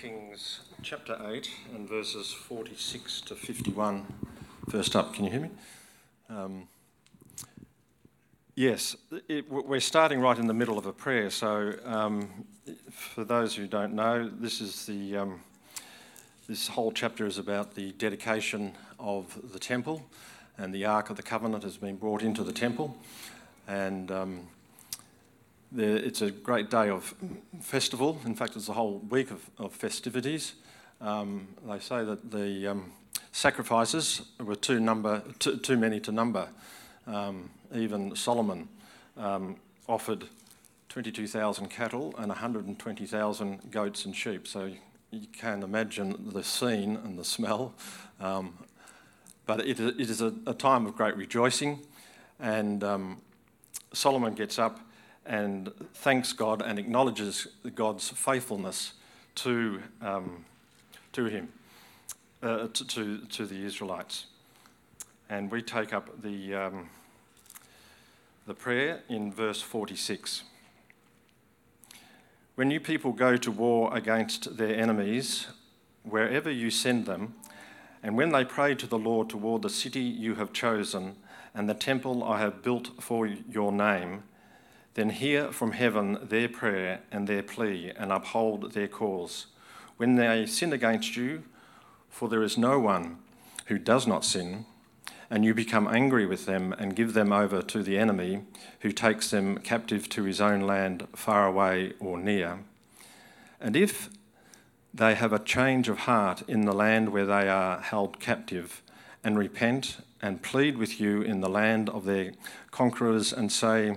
Kings chapter 8 and verses 46 to 51. First up, can you hear me? Um, yes, it, we're starting right in the middle of a prayer. So, um, for those who don't know, this is the um, this whole chapter is about the dedication of the temple, and the Ark of the Covenant has been brought into the temple, and it's a great day of festival. In fact, it's a whole week of, of festivities. Um, they say that the um, sacrifices were too, number, too, too many to number. Um, even Solomon um, offered 22,000 cattle and 120,000 goats and sheep. So you can imagine the scene and the smell. Um, but it, it is a, a, time of great rejoicing. And um, Solomon gets up and thanks God and acknowledges God's faithfulness to, um, to him, uh, to, to, to, the Israelites. And we take up the, um, the prayer in verse 46. When you people go to war against their enemies, wherever you send them, and when they pray to the Lord toward the city you have chosen and the temple I have built for your name, then hear from heaven their prayer and their plea and uphold their cause. When they sin against you, for there is no one who does not sin, and you become angry with them and give them over to the enemy who takes them captive to his own land, far away or near. And if they have a change of heart in the land where they are held captive, and repent and plead with you in the land of their conquerors, and say,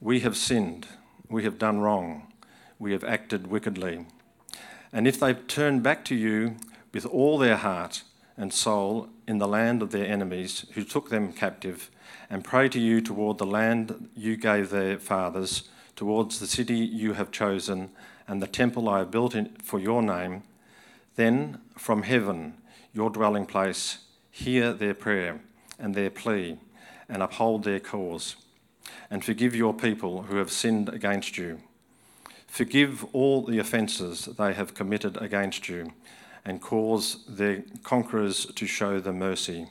we have sinned, we have done wrong, we have acted wickedly. And if they turn back to you with all their heart and soul in the land of their enemies who took them captive, and pray to you toward the land you gave their fathers, towards the city you have chosen, and the temple I have built for your name, then from heaven, your dwelling place, hear their prayer and their plea, and uphold their cause and forgive your people who have sinned against you. Forgive all the offences they have committed against you, and cause their conquerors to show them mercy.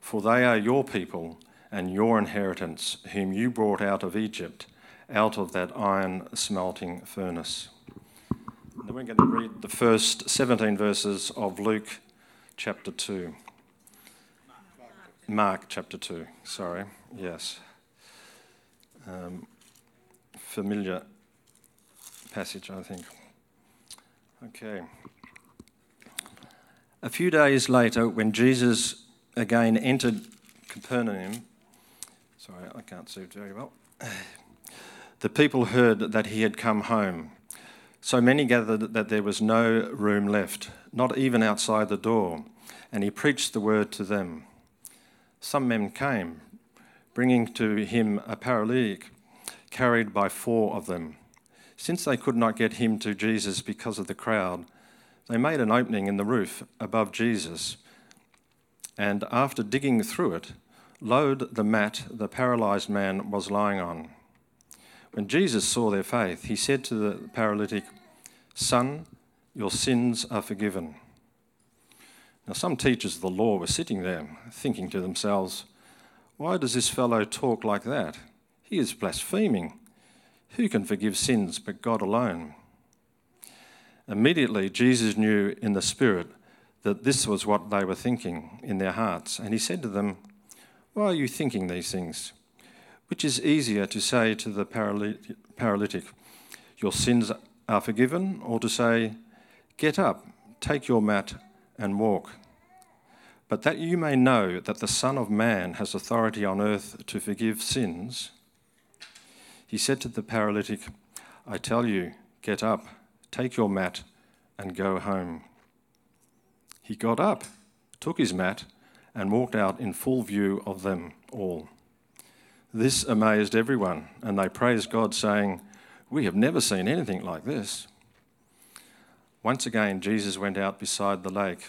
For they are your people and your inheritance, whom you brought out of Egypt, out of that iron smelting furnace. And we're going to read the first 17 verses of Luke chapter 2. Mark chapter 2, sorry, yes um, familiar passage, I think. Okay. A few days later, when Jesus again entered Capernaum, sorry, I can't see very well, the people heard that he had come home. So many gathered that there was no room left, not even outside the door, and he preached the word to them. Some men came, bringing to him a paralytic carried by four of them. Since they could not get him to Jesus because of the crowd, they made an opening in the roof above Jesus, and after digging through it, lowered the mat the paralyzed man was lying on. When Jesus saw their faith, he said to the paralytic, Son, your sins are forgiven. Now, some teachers of the law were sitting there, thinking to themselves, why does this fellow talk like that? He is blaspheming. Who can forgive sins but God alone? Immediately, Jesus knew in the Spirit that this was what they were thinking in their hearts, and he said to them, Why are you thinking these things? Which is easier to say to the paralytic, Your sins are forgiven, or to say, Get up, take your mat, and walk? But that you may know that the Son of Man has authority on earth to forgive sins, he said to the paralytic, I tell you, get up, take your mat, and go home. He got up, took his mat, and walked out in full view of them all. This amazed everyone, and they praised God, saying, We have never seen anything like this. Once again, Jesus went out beside the lake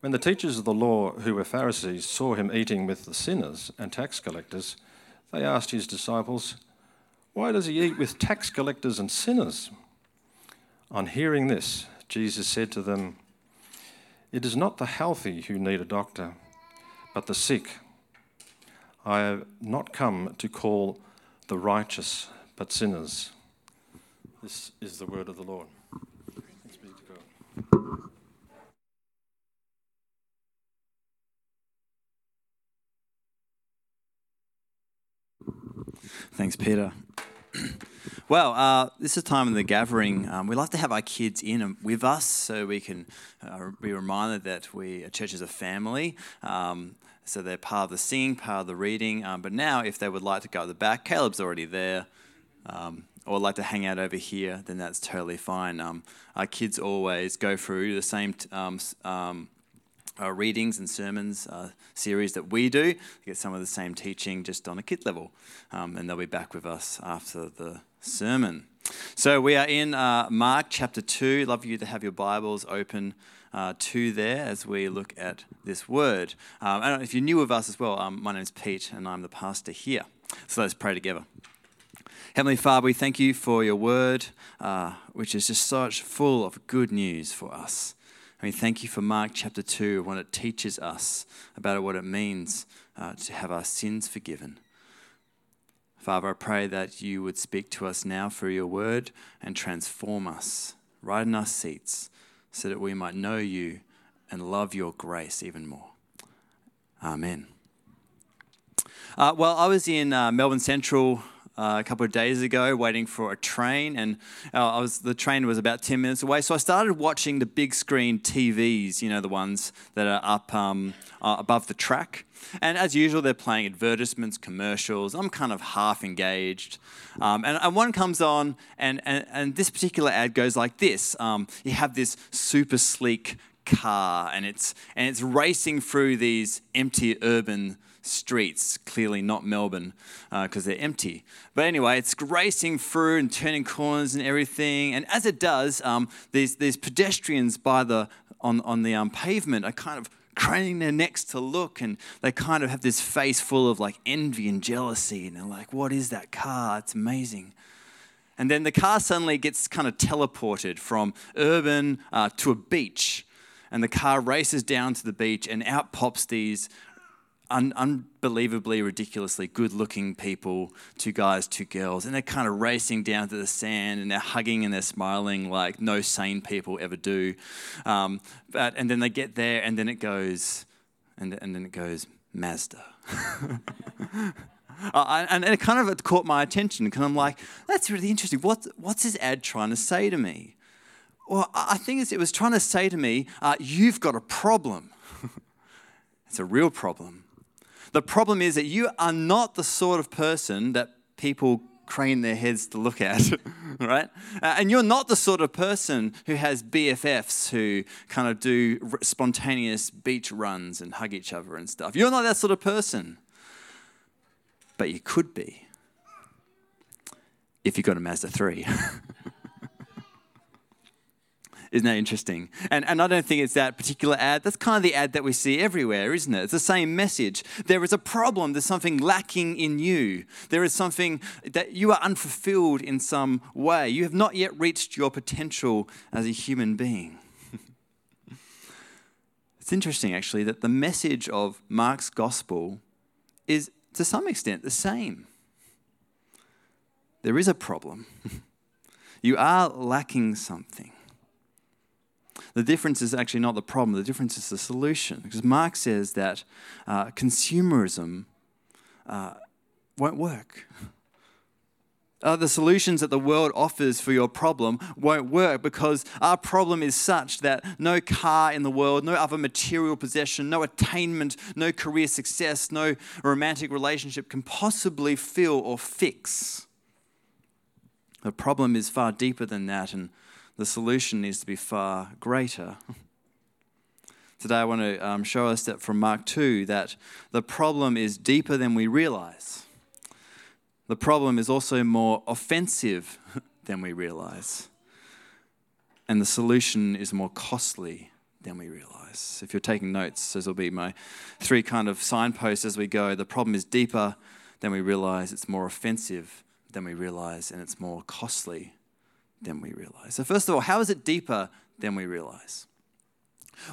When the teachers of the law, who were Pharisees, saw him eating with the sinners and tax collectors, they asked his disciples, Why does he eat with tax collectors and sinners? On hearing this, Jesus said to them, It is not the healthy who need a doctor, but the sick. I have not come to call the righteous, but sinners. This is the word of the Lord. Thanks be to God. Thanks, Peter. Well, uh, this is time of the gathering. Um, we like to have our kids in with us so we can uh, be reminded that we, a church is a family. Um, so they're part of the singing, part of the reading. Um, but now, if they would like to go to the back, Caleb's already there, um, or like to hang out over here, then that's totally fine. Um, our kids always go through the same. T- um, uh, readings and sermons uh, series that we do. get some of the same teaching just on a kid level. Um, and they'll be back with us after the sermon. So we are in uh, Mark chapter 2. Love you to have your Bibles open uh, to there as we look at this word. Um, and if you're new with us as well, um, my is Pete and I'm the pastor here. So let's pray together. Heavenly Father, we thank you for your word, uh, which is just such full of good news for us. I mean, thank you for Mark chapter 2, what it teaches us about what it means uh, to have our sins forgiven. Father, I pray that you would speak to us now through your word and transform us right in our seats so that we might know you and love your grace even more. Amen. Uh, well, I was in uh, Melbourne Central uh, a couple of days ago, waiting for a train, and uh, I was the train was about ten minutes away. So I started watching the big screen TVs, you know, the ones that are up um, uh, above the track. And as usual, they're playing advertisements, commercials. I'm kind of half engaged, um, and, and, one comes on, and, and and this particular ad goes like this: um, You have this super sleek car, and it's and it's racing through these empty urban streets, clearly not Melbourne because uh, they're empty. But anyway, it's racing through and turning corners and everything. And as it does, um, these, these pedestrians by the, on, on the um, pavement are kind of craning their necks to look and they kind of have this face full of like envy and jealousy. And they're like, what is that car? It's amazing. And then the car suddenly gets kind of teleported from urban uh, to a beach and the car races down to the beach and out pops these un- unbelievably, ridiculously good looking people, two guys, two girls, and they're kind of racing down to the sand and they're hugging and they're smiling like no sane people ever do. Um, but, and then they get there and then it goes, and, and then it goes, Mazda. uh, and it kind of caught my attention because I'm like, that's really interesting. What, what's this ad trying to say to me? Well, I think it was trying to say to me, uh, you've got a problem. it's a real problem. The problem is that you are not the sort of person that people crane their heads to look at, right? Uh, and you're not the sort of person who has BFFs who kind of do spontaneous beach runs and hug each other and stuff. You're not that sort of person. But you could be if you got a Mazda 3. Isn't that interesting? And, and I don't think it's that particular ad. That's kind of the ad that we see everywhere, isn't it? It's the same message. There is a problem. There's something lacking in you. There is something that you are unfulfilled in some way. You have not yet reached your potential as a human being. it's interesting, actually, that the message of Mark's gospel is to some extent the same. There is a problem. you are lacking something. The difference is actually not the problem, the difference is the solution. Because Mark says that uh, consumerism uh, won't work. Uh, the solutions that the world offers for your problem won't work because our problem is such that no car in the world, no other material possession, no attainment, no career success, no romantic relationship can possibly fill or fix. The problem is far deeper than that, and the solution needs to be far greater. Today, I want to um, show us that from Mark 2 that the problem is deeper than we realize. The problem is also more offensive than we realize. And the solution is more costly than we realize. If you're taking notes, those will be my three kind of signposts as we go. The problem is deeper than we realize, it's more offensive than we realize, and it's more costly than we realize. So, first of all, how is it deeper than we realize?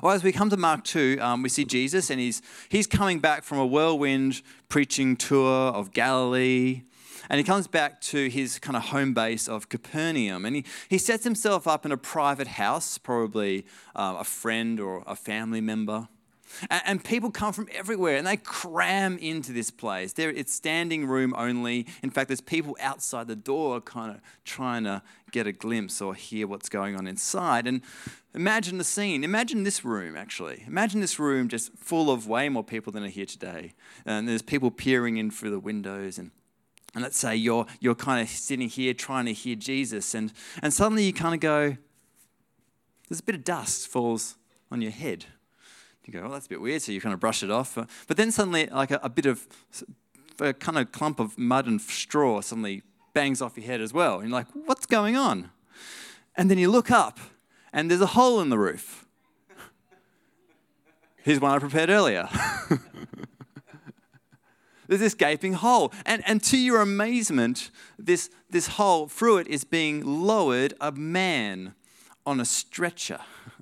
Well, as we come to Mark 2, um, we see Jesus, and he's, he's coming back from a whirlwind preaching tour of Galilee. And he comes back to his kind of home base of Capernaum. And he, he sets himself up in a private house, probably uh, a friend or a family member. And, people come from everywhere and they cram into this place. It's standing room only. In fact, there's people outside the door kind of trying to get a glimpse or hear what's going on inside. And imagine the scene. Imagine this room, actually. Imagine this room just full of way more people than are here today. And there's people peering in through the windows and and let's say you're, you're kind of sitting here trying to hear Jesus, and, and suddenly you kind of go, there's a bit of dust falls on your head. You go, oh, that's a bit weird. So you kind of brush it off. Uh, but then suddenly, like a, a bit of a kind of clump of mud and straw suddenly bangs off your head as well. And you're like, what's going on? And then you look up, and there's a hole in the roof. Here's one I prepared earlier. There's this gaping hole. And, and to your amazement, this, this hole, through it is being lowered a man on a stretcher.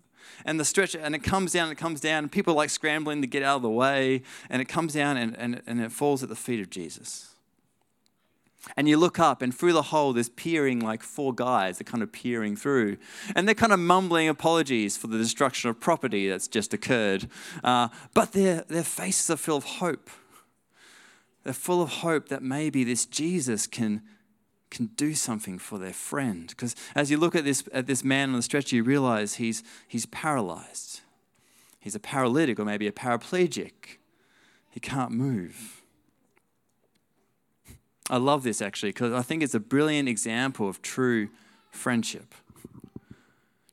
And the stretcher, and it comes down, and it comes down, and people are like scrambling to get out of the way, and it comes down and, and, and it falls at the feet of Jesus. And you look up, and through the hole, there's peering like four guys. They're kind of peering through. And they're kind of mumbling apologies for the destruction of property that's just occurred. Uh, but their, their faces are full of hope. They're full of hope that maybe this Jesus can, can do something for their friend. Because as you look at this, at this man on the stretcher, you realize he's, he's paralyzed. He's a paralytic or maybe a paraplegic. He can't move. I love this actually because I think it's a brilliant example of true friendship.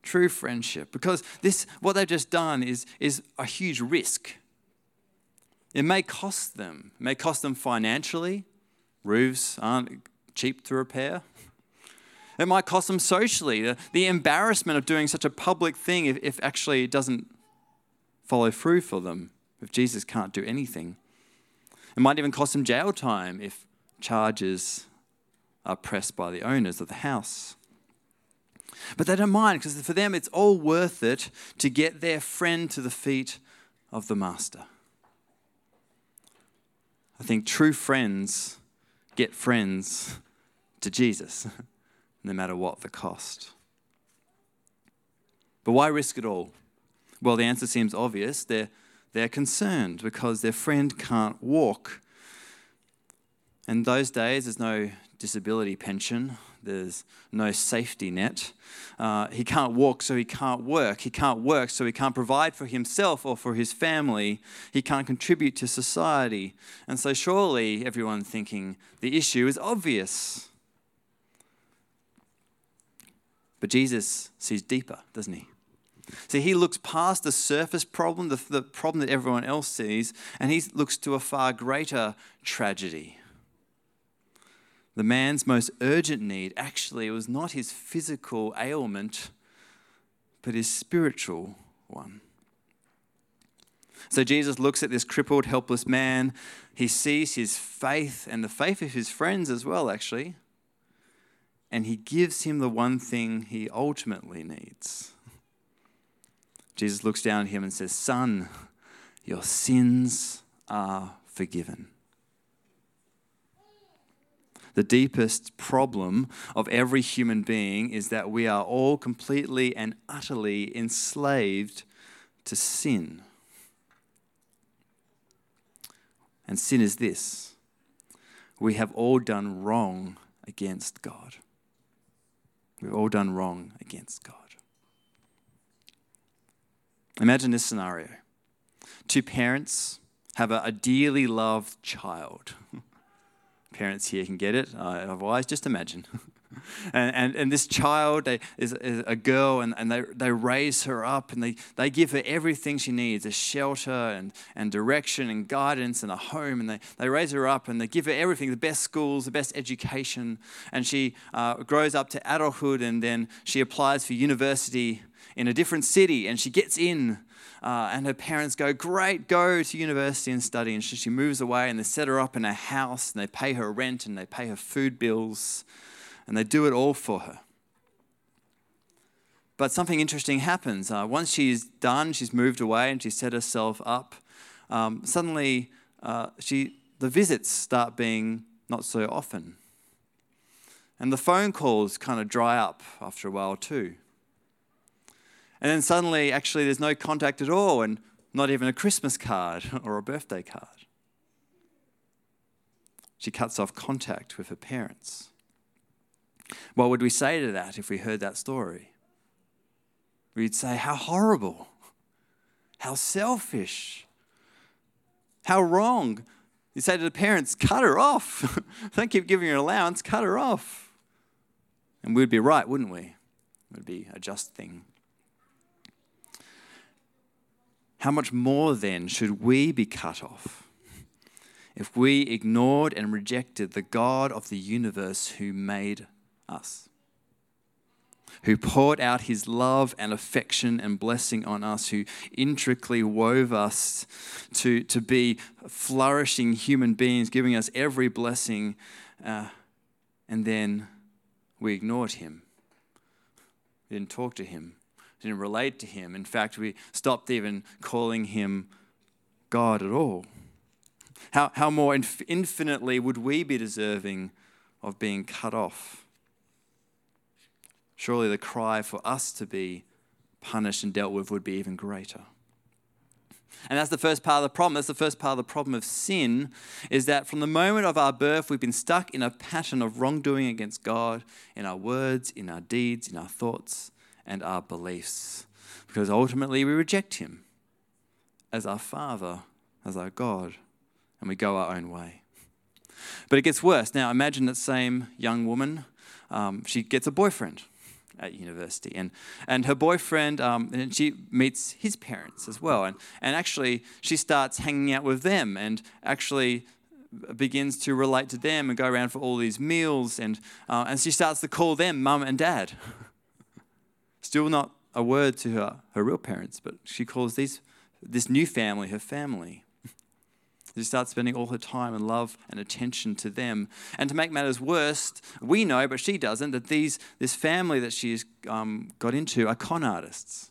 True friendship. Because this, what they've just done is, is a huge risk it may cost them. It may cost them financially. Roofs aren't cheap to repair. It might cost them socially. The, the embarrassment of doing such a public thing if, if actually it doesn't follow through for them, if Jesus can't do anything. It might even cost them jail time if charges are pressed by the owners of the house. But they don't mind because for them it's all worth it to get their friend to the feet of the master. I think true friends get friends to Jesus, no matter what the cost. But why risk it all? Well, the answer seems obvious. They're, they're concerned because their friend can't walk. In those days, there's no disability pension there's no safety net. Uh, he can't walk, so he can't work. He can't work, so he can't provide for himself or for his family. He can't contribute to society. And so, surely, everyone thinking the issue is obvious. But Jesus sees deeper, doesn't he? See, he looks past the surface problem, the, the problem that everyone else sees, and he looks to a far greater tragedy the man's most urgent need actually was not his physical ailment, but his spiritual one. So Jesus looks at this crippled, helpless man. He sees his faith and the faith of his friends as well, actually. And he gives him the one thing he ultimately needs. Jesus looks down at him and says, Son, your sins are forgiven. The deepest problem of every human being is that we are all completely and utterly enslaved to sin. And sin is this we have all done wrong against God. We've all done wrong against God. Imagine this scenario two parents have a, dearly loved child. Parents here can get it. Otherwise, just imagine. And, and, and this child they, is, is a girl, and, and they, they raise her up and they, they give her everything she needs a shelter and, and direction and guidance and a home. And they, they raise her up and they give her everything the best schools, the best education. And she uh, grows up to adulthood and then she applies for university in a different city and she gets in. Uh, and her parents go, Great, go to university and study. And she, she moves away and they set her up in a house and they pay her rent and they pay her food bills and they do it all for her. But something interesting happens. Uh, once she's done, she's moved away and she's set herself up. Um, suddenly, uh, she, the visits start being not so often. And the phone calls kind of dry up after a while, too. And then suddenly, actually, there's no contact at all, and not even a Christmas card or a birthday card. She cuts off contact with her parents. What would we say to that if we heard that story? We'd say, How horrible, how selfish, how wrong. You say to the parents, Cut her off. Don't keep giving her allowance, cut her off. And we'd be right, wouldn't we? It would be a just thing. How much more then should we be cut off if we ignored and rejected the God of the universe who made us, who poured out his love and affection and blessing on us, who intricately wove us to, to be flourishing human beings, giving us every blessing, uh, and then we ignored him. We didn't talk to him, didn't relate to him. In fact, we stopped even calling him God at all. How, how more inf- infinitely would we be deserving of being cut off? Surely the cry for us to be punished and dealt with would be even greater. And that's the first part of the problem. That's the first part of the problem of sin is that from the moment of our birth, we've been stuck in a pattern of wrongdoing against God in our words, in our deeds, in our thoughts, and our beliefs. Because ultimately we reject Him as our Father, as our God, and we go our own way. But it gets worse. Now imagine that same young woman, um, she gets a boyfriend at university. And, and her boyfriend, um, and she meets his parents as well. And, and actually, she starts hanging out with them and actually begins to relate to them and go around for all these meals. And, uh, and she starts to call them mum and dad. Still not a word to her, her real parents, but she calls these, this new family her family. She starts spending all her time and love and attention to them. And to make matters worse, we know, but she doesn't, that these, this family that she's um, got into are con artists,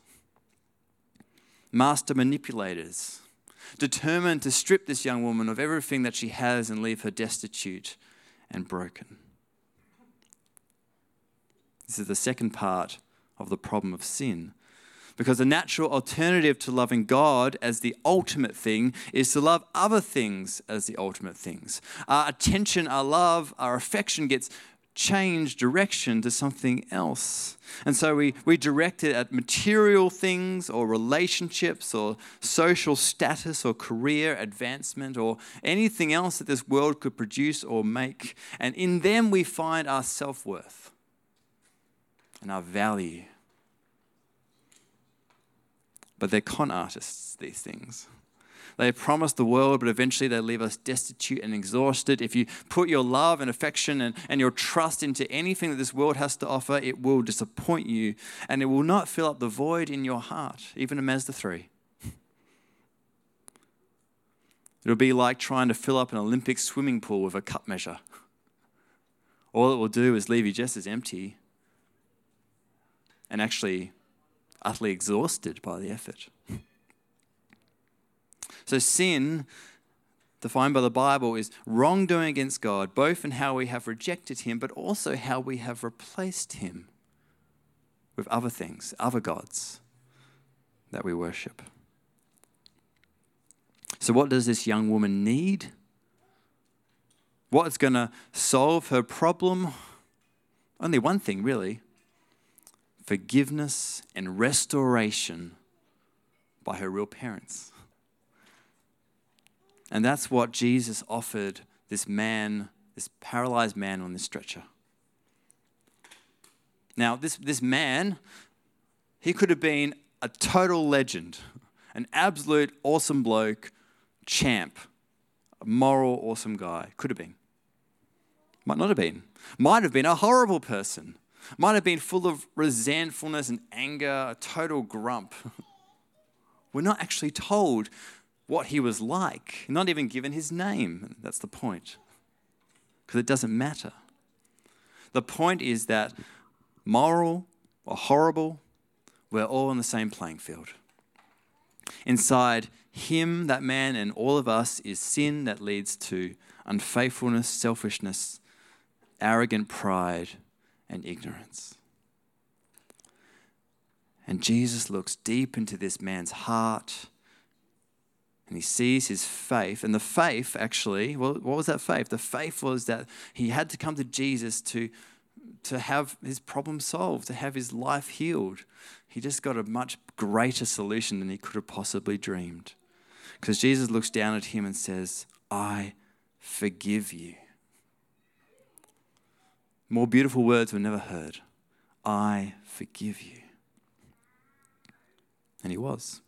master manipulators, determined to strip this young woman of everything that she has and leave her destitute and broken. This is the second part of the problem of sin. Because the natural alternative to loving God as the ultimate thing is to love other things as the ultimate things. Our attention, our love, our affection gets changed direction to something else. And so we, we direct it at material things or relationships or social status or career advancement or anything else that this world could produce or make. And in them we find our self worth and our value but they're con artists, these things. They promise the world, but eventually they leave us destitute and exhausted. If you put your love and affection and, and your trust into anything that this world has to offer, it will disappoint you and it will not fill up the void in your heart, even a Mazda 3. It'll be like trying to fill up an Olympic swimming pool with a cup measure. All it will do is leave you just as empty and actually utterly exhausted by the effort. So, sin, defined by the Bible, is wrongdoing against God, both in how we have rejected Him, but also how we have replaced Him with other things, other gods that we worship. So, what does this young woman need? What's going to solve her problem? Only one thing, really forgiveness and restoration by her real parents. And that's what Jesus offered this man, this paralyzed man on this stretcher. Now, this, this man, he could have been a total legend, an absolute awesome bloke, champ, a moral, awesome guy. Could have been. Might not have been. Might have been a horrible person. Might have been full of resentfulness and anger, a total grump. We're not actually told what he was like, not even given his name. That's the point. Because it doesn't matter. The point is that moral or horrible, we're all on the same playing field. Inside him, that man, and all of us is sin that leads to unfaithfulness, selfishness, arrogant pride, and ignorance. And Jesus looks deep into this man's heart and he sees his faith. And the faith, actually, well, what was that faith? The faith was that he had to come to Jesus to, to have his problem solved, to have his life healed. He just got a much greater solution than he could have possibly dreamed. Because Jesus looks down at him and says, I forgive you. More beautiful words were never heard. I forgive you. And he was.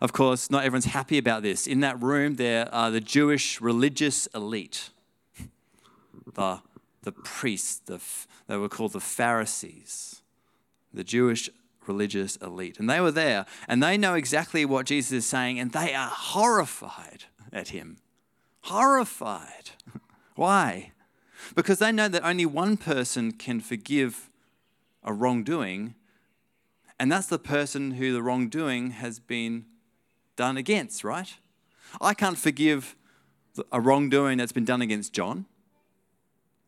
Of course, not everyone's happy about this. In that room, there are the Jewish religious elite, the, the priests, the, they were called the Pharisees, the Jewish religious elite. And they were there, and they know exactly what Jesus is saying, and they are horrified at him. Horrified. Why? Because they know that only one person can forgive a wrongdoing, and that's the person who the wrongdoing has been done against, right? I can't forgive a wrongdoing that's been done against John.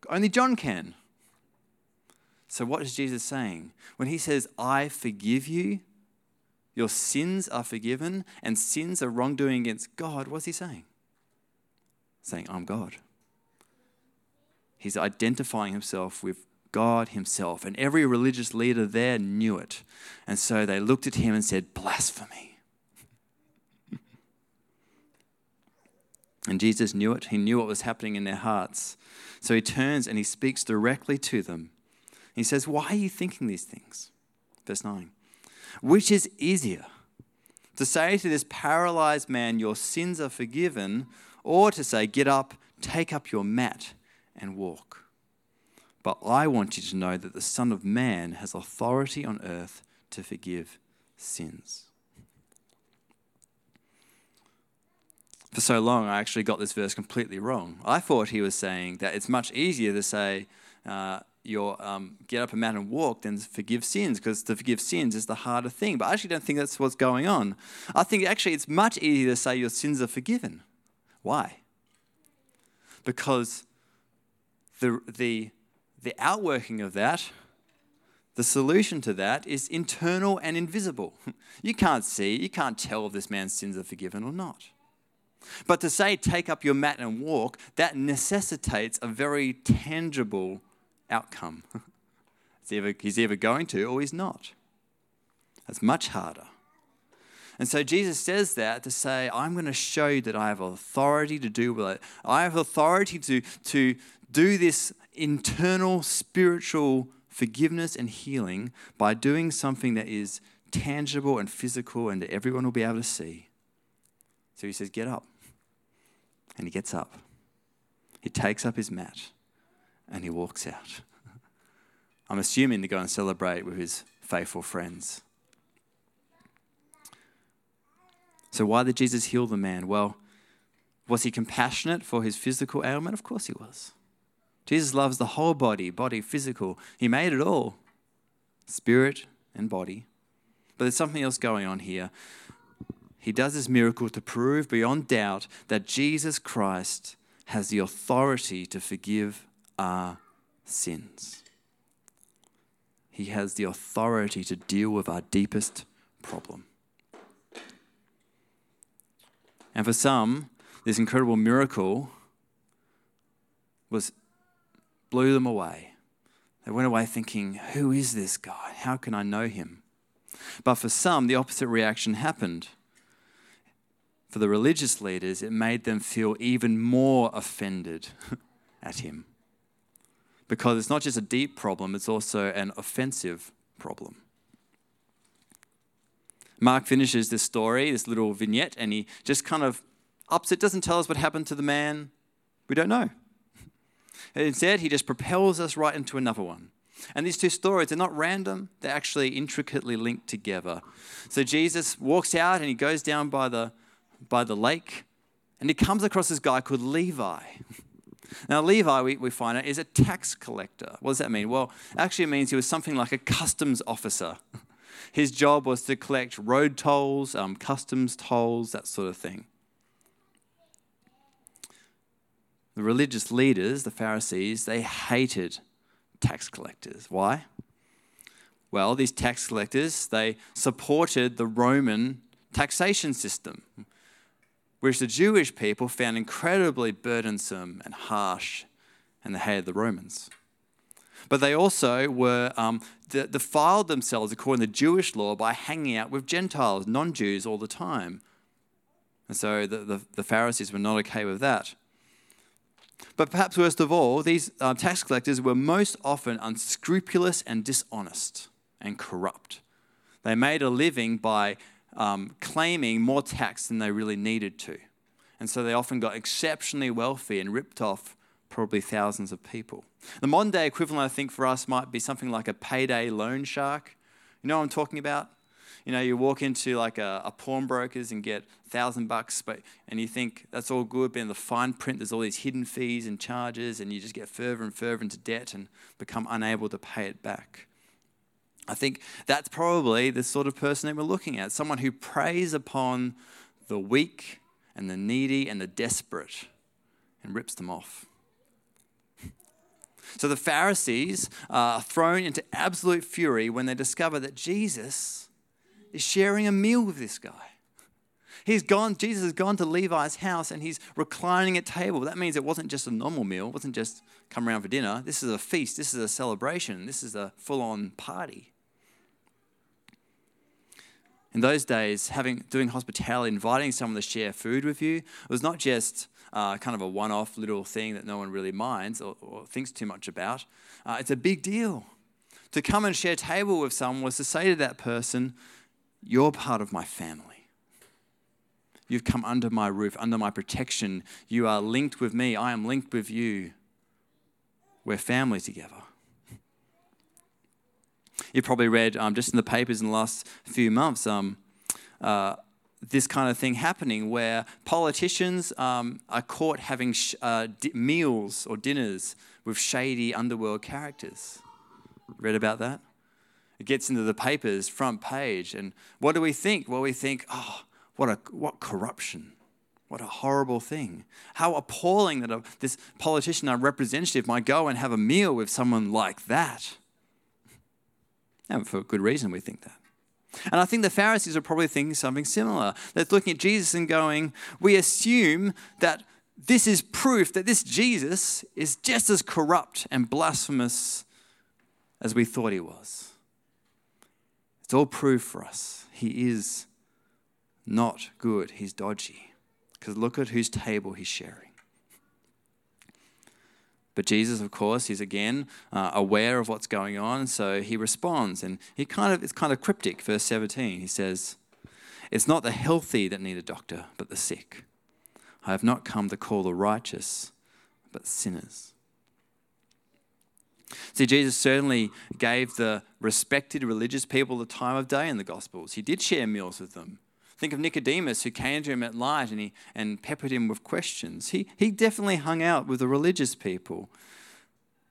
Only John can. So, what is Jesus saying? When he says, I forgive you, your sins are forgiven, and sins are wrongdoing against God, what's he saying? Saying, I'm God. He's identifying himself with God himself. And every religious leader there knew it. And so they looked at him and said, Blasphemy. And Jesus knew it. He knew what was happening in their hearts. So he turns and he speaks directly to them. He says, Why are you thinking these things? Verse 9. Which is easier? To say to this paralyzed man, Your sins are forgiven, or to say, Get up, take up your mat, and walk. But I want you to know that the Son of Man has authority on earth to forgive sins. for so long, I actually got this verse completely wrong. I thought he was saying that it's much easier to say, uh, your um, get up a mat and walk than forgive sins, because to forgive sins is the harder thing. But I actually don't think that's what's going on. I think actually it's much easier to say your sins are forgiven. Why? Because the, the, the outworking of that, the solution to that, is internal and invisible. You can't see, you can't tell if this man's sins are forgiven or not. But to say, take up your mat and walk, that necessitates a very tangible outcome. either, he's either going to or he's not. That's much harder. And so Jesus says that to say, I'm going to show you that I have authority to do with it. I have authority to, to do this internal spiritual forgiveness and healing by doing something that is tangible and physical and that everyone will be able to see. So he says, Get up. And he gets up. He takes up his mat and he walks out. I'm assuming to go and celebrate with his faithful friends. So, why did Jesus heal the man? Well, was he compassionate for his physical ailment? Of course he was. Jesus loves the whole body, body, physical. He made it all spirit and body. But there's something else going on here he does this miracle to prove beyond doubt that Jesus Christ has the authority to forgive our sins. He has the authority to deal with our deepest problem. And for some, this incredible miracle was blew them away. They went away thinking, Who is this guy? How can I know him? But for some, the opposite reaction happened for the religious leaders, it made them feel even more offended at him. because it's not just a deep problem, it's also an offensive problem. Mark finishes this story, this little vignette, and he just kind of ups it, doesn't tell us what happened to the man. We don't know. Instead, he just propels us right into another one. And these two stories, they're not random, they're actually intricately linked together. So Jesus walks out and he goes down by the, by the lake and he comes across this guy called Levi. Now, Levi, we, we find out, is a tax collector. What does that mean? Well, actually, it means he was something like a customs officer. His job was to collect road tolls, um, customs tolls, that sort of thing. The religious leaders, the Pharisees, they hated tax collectors. Why? Well, these tax collectors, they supported the Roman taxation system, which the Jewish people found incredibly burdensome and harsh, and they hated the Romans. But they also were um, defiled themselves according to Jewish law by hanging out with Gentiles, non Jews, all the time. And so the, the, the, Pharisees were not okay with that. But perhaps worst of all, these uh, tax collectors were most often unscrupulous and dishonest and corrupt. They made a living by um, claiming more tax than they really needed to. And so they often got exceptionally wealthy and ripped off probably thousands of people. The modern day equivalent, I think, for us might be something like a payday loan shark. You know what I'm talking about? You know, you walk into like a, a pawnbroker's and get a thousand bucks, but and you think that's all good, but in the fine print, there's all these hidden fees and charges, and you just get further and further into debt and become unable to pay it back. I think that's probably the sort of person that we're looking at someone who preys upon the weak and the needy and the desperate and rips them off. So the Pharisees are thrown into absolute fury when they discover that Jesus is sharing a meal with this guy. He's gone, Jesus has gone to Levi's house and he's reclining at table. That means it wasn't just a normal meal, it wasn't just come around for dinner. This is a feast, this is a celebration, this is a full on party. In those days, having doing hospitality, inviting someone to share food with you, was not just uh, kind of a one off little thing that no one really minds or, or thinks too much about. Uh, it's a big deal. To come and share table with someone was to say to that person, You're part of my family. You've come under my roof, under my protection. You are linked with me. I am linked with you. We're family together. You've probably read um, just in the papers in the last few months um, uh, this kind of thing happening where politicians um, are caught having sh- uh, di- meals or dinners with shady underworld characters. Read about that? It gets into the papers, front page. And what do we think? Well, we think, oh, what, a, what corruption. What a horrible thing. How appalling that a, this politician, a representative, might go and have a meal with someone like that. And for good reason, we think that. And I think the Pharisees are probably thinking something similar. They're looking at Jesus and going, We assume that this is proof that this Jesus is just as corrupt and blasphemous as we thought he was. It's all proof for us. He is not good, he's dodgy. Because look at whose table he's sharing. But Jesus, of course, is again uh, aware of what's going on, so he responds, and he kind of it's kind of cryptic. Verse 17, he says, "It's not the healthy that need a doctor, but the sick. I have not come to call the righteous, but sinners." See, Jesus certainly gave the respected religious people the time of day in the Gospels. He did share meals with them. Think of Nicodemus who came to him at night and, he, and peppered him with questions. He, he definitely hung out with the religious people.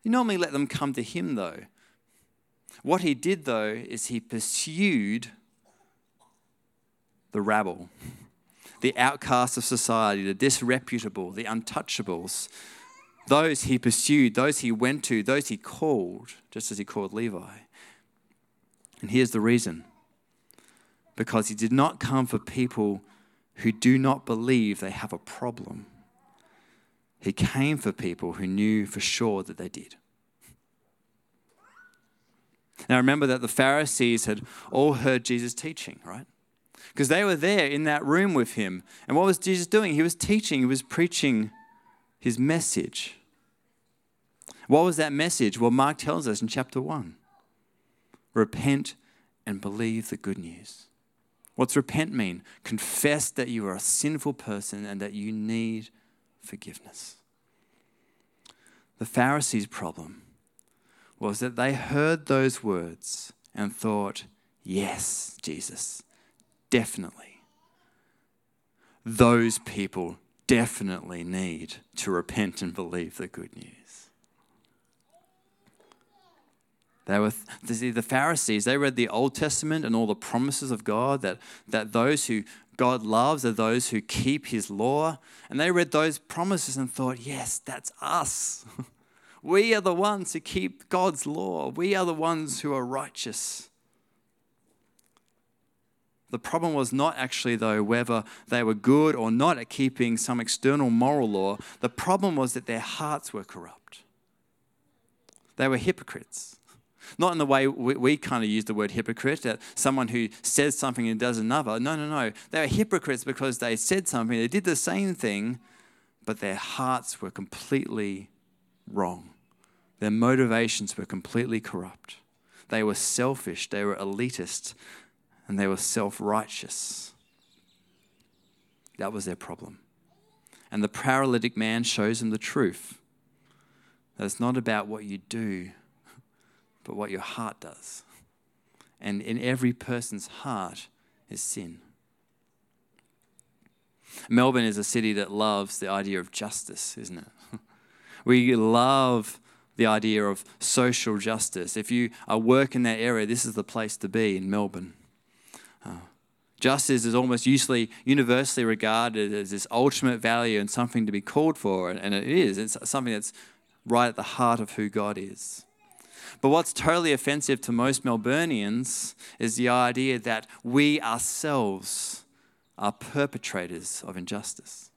He normally let them come to him, though. What he did, though, is he pursued the rabble, the outcasts of society, the disreputable, the untouchables. Those he pursued, those he went to, those he called, just as he called Levi. And here's the reason because he did not come for people who do not believe they have a problem. He came for people who knew for sure that they did. Now remember that the Pharisees had all heard Jesus teaching, right? Because they were there in that room with him. And what was Jesus doing? He was teaching, he was preaching his message. What was that message? Well, Mark tells us in chapter 1 repent and believe the good news. What's repent mean? Confess that you are a sinful person and that you need forgiveness. The Pharisees' problem was that they heard those words and thought, yes, Jesus, definitely. Those people definitely need to repent and believe the good news. They were see, the Pharisees, they read the Old Testament and all the promises of God that, that those who God loves are those who keep his law. And they read those promises and thought, yes, that's us. We are the ones who keep God's law. We are the ones who are righteous. The problem was not actually, though, whether they were good or not at keeping some external moral law. The problem was that their hearts were corrupt. They were hypocrites. Not in the way we, we, kind of use the word hypocrite, that someone who says something and does another. No, no, no. They were hypocrites because they said something, they did the same thing, but their hearts were completely wrong. Their motivations were completely corrupt. They were selfish, they were elitist, and they were self righteous. That was their problem. And the paralytic man shows them the truth that it's not about what you do, but what your heart does. And in every person's heart is sin. Melbourne is a city that loves the idea of justice, isn't it? We love the idea of social justice. If you are work in that area, this is the place to be in Melbourne. Uh, justice is almost usually universally regarded as this ultimate value and something to be called for, and it is. It's something that's right at the heart of who God is. But what's totally offensive to most Melburnians is the idea that we ourselves are perpetrators of injustice.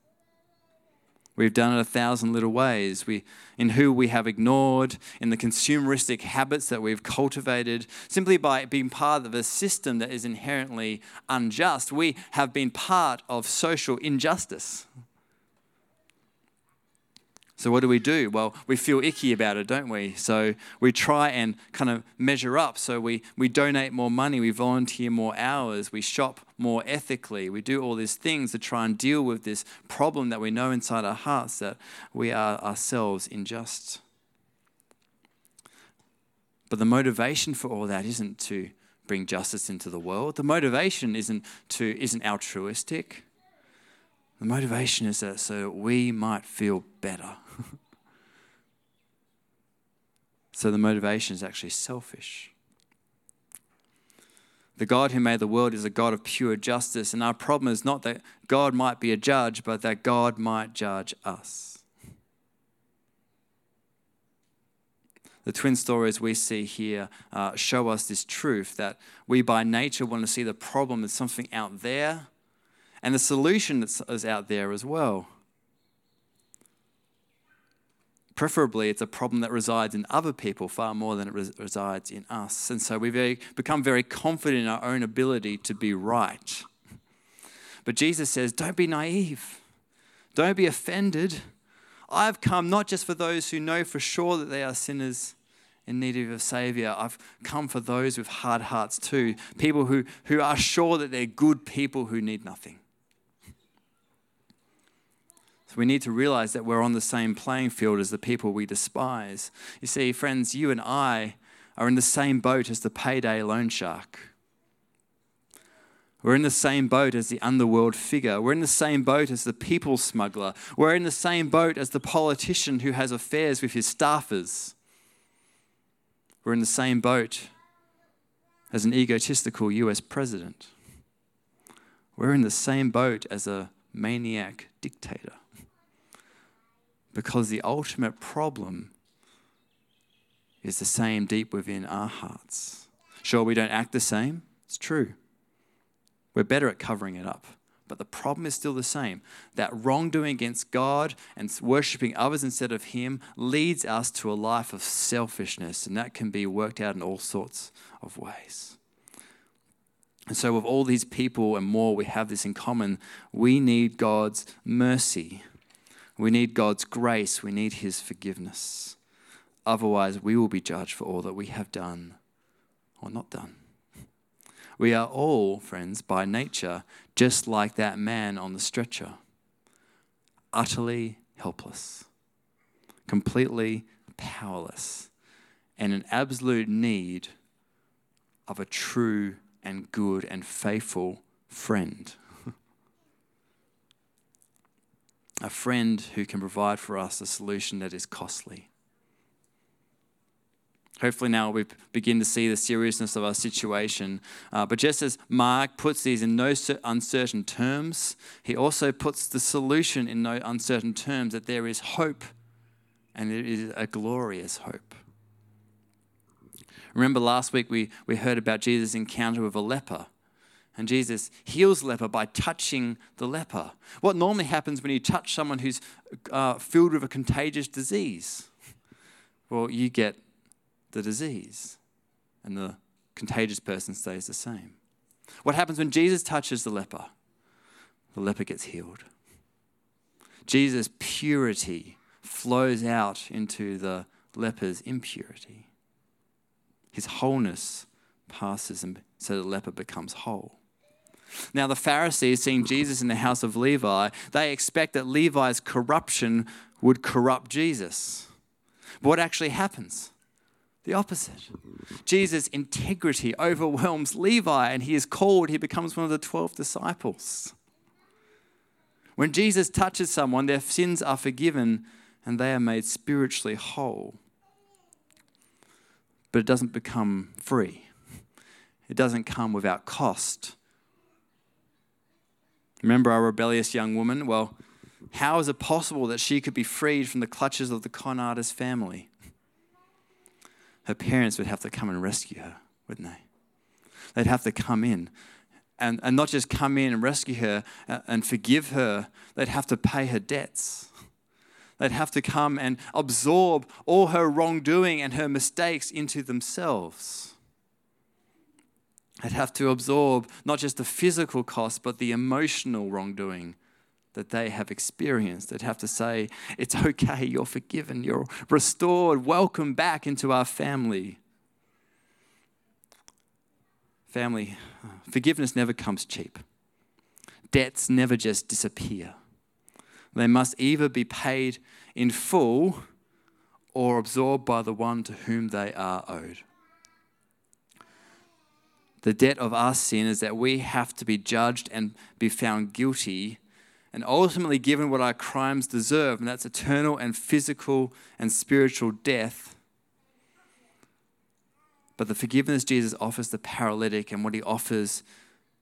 We've done it a thousand little ways. We, in who we have ignored, in the consumeristic habits that we've cultivated, simply by being part of a system that is inherently unjust. We have been part of social injustice. So, what do we do? Well, we feel icky about it, don't we? So, we try and kind of measure up. So, we, we donate more money, we volunteer more hours, we shop more ethically, we do all these things to try and deal with this problem that we know inside our hearts that we are ourselves unjust. But the motivation for all that isn't to bring justice into the world. The motivation isn't to isn't altruistic. The motivation is that so we might feel better. so the motivation is actually selfish. The God who made the world is a God of pure justice, and our problem is not that God might be a judge, but that God might judge us. The twin stories we see here uh, show us this truth that we by nature want to see the problem as something out there and the solution that's out there as well. Preferably, it's a problem that resides in other people far more than it res- resides in us. And so we become very confident in our own ability to be right. But Jesus says, don't be naive, don't be offended. I've come not just for those who know for sure that they are sinners in need of a Savior. I've come for those with hard hearts too, people who, who are sure that they're good people who need nothing. So we need to realize that we're on the same playing field as the people we despise. You see, friends, you and I are in the same boat as the payday loan shark. We're in the same boat as the underworld figure. We're in the same boat as the people smuggler. We're in the same boat as the politician who has affairs with his staffers. We're in the same boat as an egotistical US president. We're in the same boat as a maniac dictator. Because the ultimate problem is the same deep within our hearts. Sure, we don't act the same, it's true. We're better at covering it up. But the problem is still the same. That wrongdoing against God and worshipping others instead of Him leads us to a life of selfishness, and that can be worked out in all sorts of ways. And so, with all these people and more, we have this in common. We need God's mercy we need God's grace. We need His forgiveness. Otherwise, we will be judged for all that we have done or not done. We are all, friends, by nature, just like that man on the stretcher, utterly helpless, completely powerless, and in absolute need of a true and good and faithful friend. A friend who can provide for us a solution that is costly. Hopefully, now we begin to see the seriousness of our situation. Uh, but just as Mark puts these in no uncertain terms, he also puts the solution in no uncertain terms that there is hope, and it is a glorious hope. Remember last week we, we heard about Jesus' encounter with a leper. And Jesus heals the leper by touching the leper. What normally happens when you touch someone who's uh, filled with a contagious disease? Well, you get the disease, and the contagious person stays the same. What happens when Jesus touches the leper? The leper gets healed. Jesus' purity flows out into the leper's impurity. His wholeness passes, and so the leper becomes whole. Now, the Pharisees, seeing Jesus in the house of Levi, they expect that Levi's corruption would corrupt Jesus. But what actually happens? The opposite. Jesus' integrity overwhelms Levi, and he is called, he becomes one of the 12 disciples. When Jesus touches someone, their sins are forgiven and they are made spiritually whole. But it doesn't become free, it doesn't come without cost. Remember our rebellious young woman? Well, how is it possible that she could be freed from the clutches of the con artist family? her parents would have to come and rescue her, wouldn't they? They'd have to come in and, and not just come in and rescue her uh, and forgive her, they'd have to pay her debts. They'd have to come and absorb all her wrongdoing and her mistakes into themselves. They'd have to absorb not just the physical cost, but the emotional wrongdoing that they have experienced I'd have to say, It's okay, you're forgiven, you're restored, welcome back into our family. Family, forgiveness never comes cheap. Debts never just disappear. They must either be paid in full or absorbed by the one to whom they are owed. The debt of our sin is that we have to be judged and be found guilty and ultimately given what our crimes deserve, and that's eternal and physical and spiritual death. But the forgiveness Jesus offers the paralytic and what he offers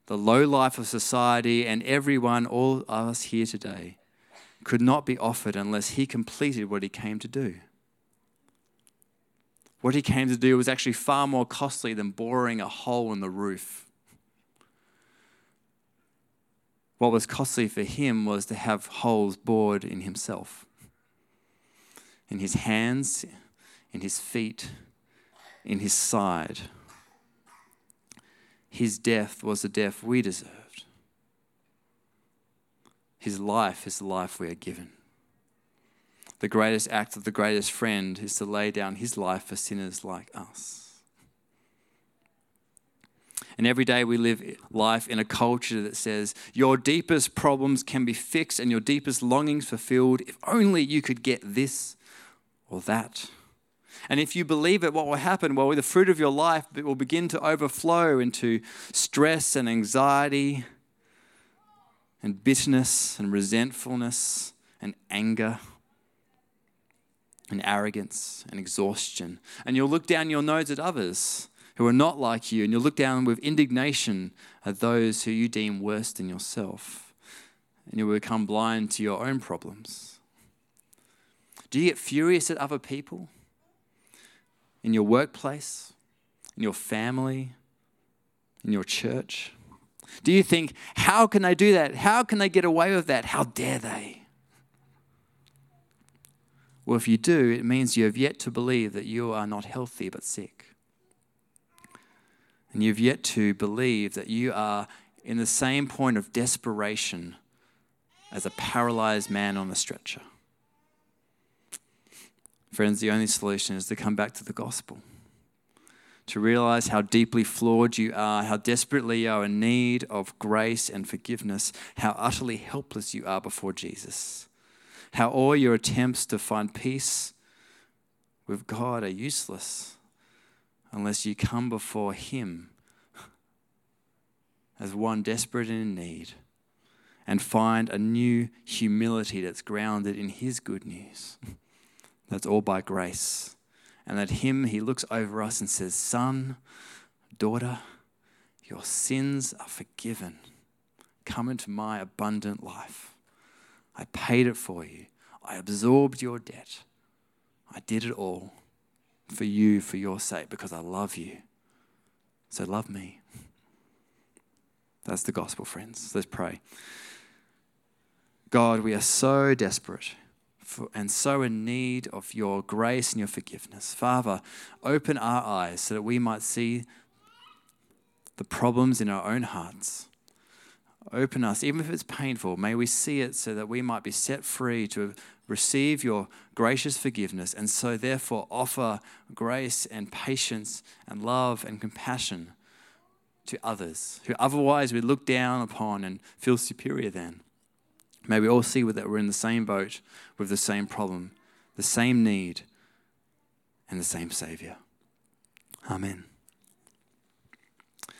the low life of society and everyone, all of us here today, could not be offered unless he completed what he came to do. What he came to do was actually far more costly than boring a hole in the roof What was costly for him was to have holes bored in himself, in his hands, in his feet, in his side. His death was the death we deserved. His life is the life we are given. The greatest act of the greatest friend is to lay down his life for sinners like us. And every day we live life in a culture that says your deepest problems can be fixed and your deepest longings fulfilled if only you could get this or that. And if you believe it, what will happen? Well, the fruit of your life will begin to overflow into stress and anxiety and bitterness and resentfulness and anger and arrogance and exhaustion. And you'll look down your nose at others who are not like you, and you'll look down with indignation at those who you deem worse than yourself, and you'll become blind to your own problems. Do you get furious at other people? In your workplace? In your family? In your church? Do you think, how can they do that? How can they get away with that? How dare they? Well, if you do, it means you have yet to believe that you are not healthy but sick and you've yet to believe that you are in the same point of desperation as a paralyzed man on a stretcher. Friends, the only solution is to come back to the gospel. To realize how deeply flawed you are, how desperately you are in need of grace and forgiveness, how utterly helpless you are before Jesus, how all your attempts to find peace with God are useless unless you come before Him as one desperate and in need and find a new humility that's grounded in His good news. That's all by grace. And that Him, He looks over us and says, Son, daughter, your sins are forgiven. Come into my abundant life. I paid it for you. I absorbed your debt. I did it all for you, for your sake, because I love you. So love me. That's the gospel, friends. Let's pray. God, we are so desperate for, and so in need of your grace and your forgiveness. Father, open our eyes so that we might see the problems in our own hearts. Open us, even if it's painful, may we see it so that we might be set free to receive your gracious forgiveness and so therefore offer grace and patience and love and compassion to others who otherwise we look down upon and feel superior than. May we all see that we're in the same boat with the same problem, the same need, and the same Savior. Amen.